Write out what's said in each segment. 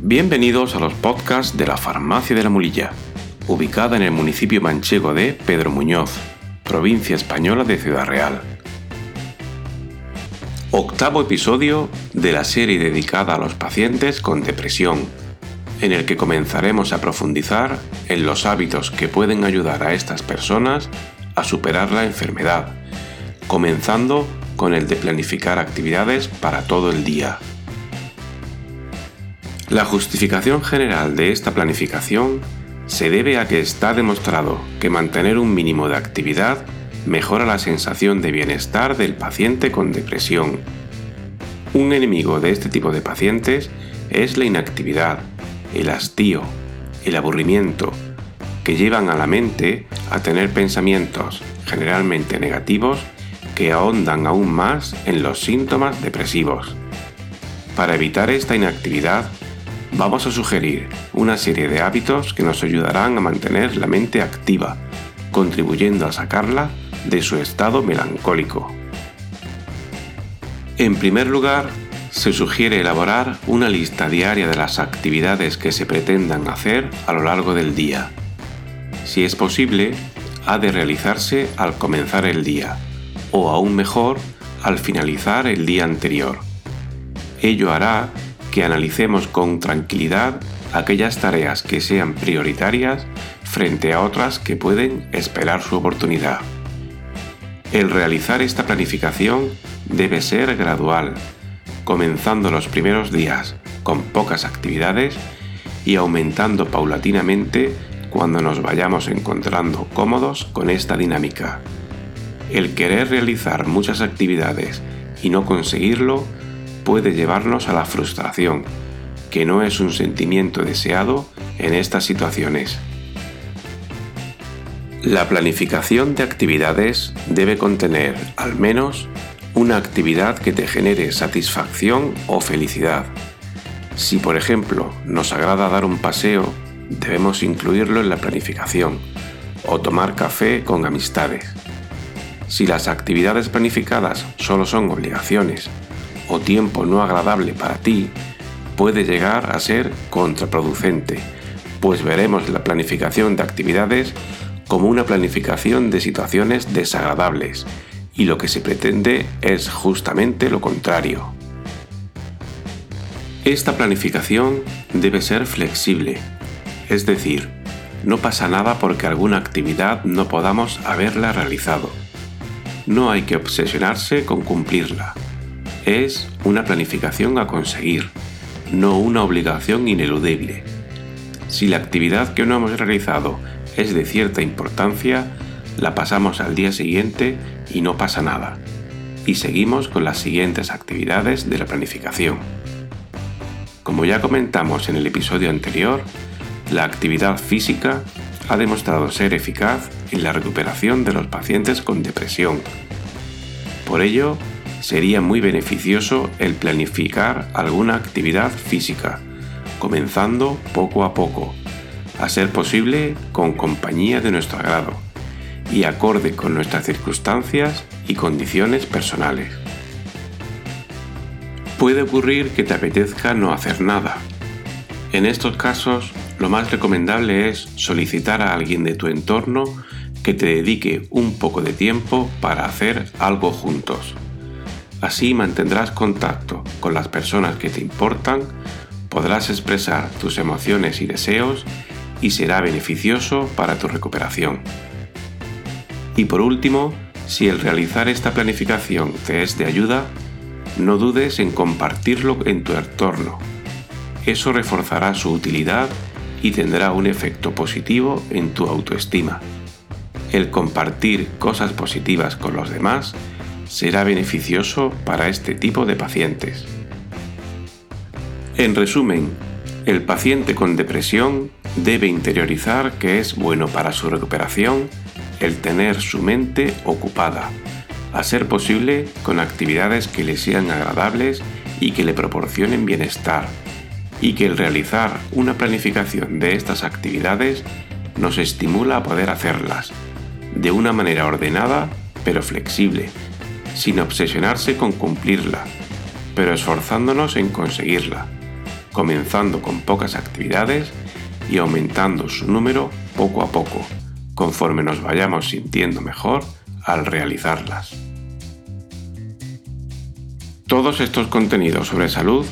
Bienvenidos a los podcasts de la Farmacia de la Mulilla, ubicada en el municipio manchego de Pedro Muñoz, provincia española de Ciudad Real. Octavo episodio de la serie dedicada a los pacientes con depresión, en el que comenzaremos a profundizar en los hábitos que pueden ayudar a estas personas a superar la enfermedad, comenzando con el de planificar actividades para todo el día. La justificación general de esta planificación se debe a que está demostrado que mantener un mínimo de actividad mejora la sensación de bienestar del paciente con depresión. Un enemigo de este tipo de pacientes es la inactividad, el hastío, el aburrimiento, que llevan a la mente a tener pensamientos generalmente negativos que ahondan aún más en los síntomas depresivos. Para evitar esta inactividad, vamos a sugerir una serie de hábitos que nos ayudarán a mantener la mente activa, contribuyendo a sacarla de su estado melancólico. En primer lugar, se sugiere elaborar una lista diaria de las actividades que se pretendan hacer a lo largo del día. Si es posible, ha de realizarse al comenzar el día, o aún mejor, al finalizar el día anterior. Ello hará que analicemos con tranquilidad aquellas tareas que sean prioritarias frente a otras que pueden esperar su oportunidad. El realizar esta planificación debe ser gradual, comenzando los primeros días con pocas actividades y aumentando paulatinamente cuando nos vayamos encontrando cómodos con esta dinámica. El querer realizar muchas actividades y no conseguirlo puede llevarnos a la frustración, que no es un sentimiento deseado en estas situaciones. La planificación de actividades debe contener, al menos, una actividad que te genere satisfacción o felicidad. Si por ejemplo nos agrada dar un paseo, debemos incluirlo en la planificación, o tomar café con amistades. Si las actividades planificadas solo son obligaciones o tiempo no agradable para ti puede llegar a ser contraproducente, pues veremos la planificación de actividades como una planificación de situaciones desagradables, y lo que se pretende es justamente lo contrario. Esta planificación debe ser flexible, es decir, no pasa nada porque alguna actividad no podamos haberla realizado. No hay que obsesionarse con cumplirla es una planificación a conseguir, no una obligación ineludible. Si la actividad que no hemos realizado es de cierta importancia, la pasamos al día siguiente y no pasa nada. Y seguimos con las siguientes actividades de la planificación. Como ya comentamos en el episodio anterior, la actividad física ha demostrado ser eficaz en la recuperación de los pacientes con depresión. Por ello, sería muy beneficioso el planificar alguna actividad física, comenzando poco a poco, a ser posible con compañía de nuestro agrado y acorde con nuestras circunstancias y condiciones personales. Puede ocurrir que te apetezca no hacer nada. En estos casos, lo más recomendable es solicitar a alguien de tu entorno que te dedique un poco de tiempo para hacer algo juntos. Así mantendrás contacto con las personas que te importan, podrás expresar tus emociones y deseos y será beneficioso para tu recuperación. Y por último, si el realizar esta planificación te es de ayuda, no dudes en compartirlo en tu entorno. Eso reforzará su utilidad y tendrá un efecto positivo en tu autoestima. El compartir cosas positivas con los demás será beneficioso para este tipo de pacientes. En resumen, el paciente con depresión debe interiorizar que es bueno para su recuperación el tener su mente ocupada, a ser posible con actividades que le sean agradables y que le proporcionen bienestar, y que el realizar una planificación de estas actividades nos estimula a poder hacerlas, de una manera ordenada pero flexible, sin obsesionarse con cumplirla, pero esforzándonos en conseguirla, comenzando con pocas actividades y aumentando su número poco a poco, conforme nos vayamos sintiendo mejor al realizarlas. Todos estos contenidos sobre salud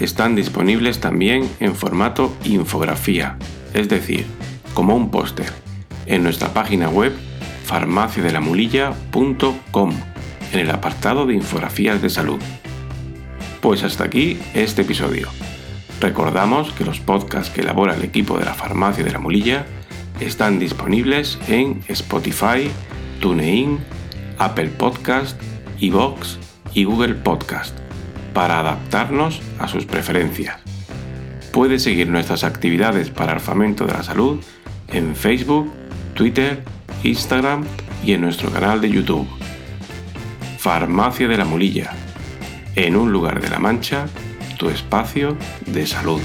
están disponibles también en formato infografía, es decir, como un póster, en nuestra página web farmaciadelamulilla.com en el apartado de infografías de salud. Pues hasta aquí este episodio. Recordamos que los podcasts que elabora el equipo de la Farmacia de la Mulilla están disponibles en Spotify, TuneIn, Apple Podcast, iVoox y Google Podcast para adaptarnos a sus preferencias. Puede seguir nuestras actividades para el fomento de la salud en Facebook, Twitter, Instagram y en nuestro canal de YouTube. Farmacia de la Mulilla. En un lugar de la Mancha, tu espacio de salud.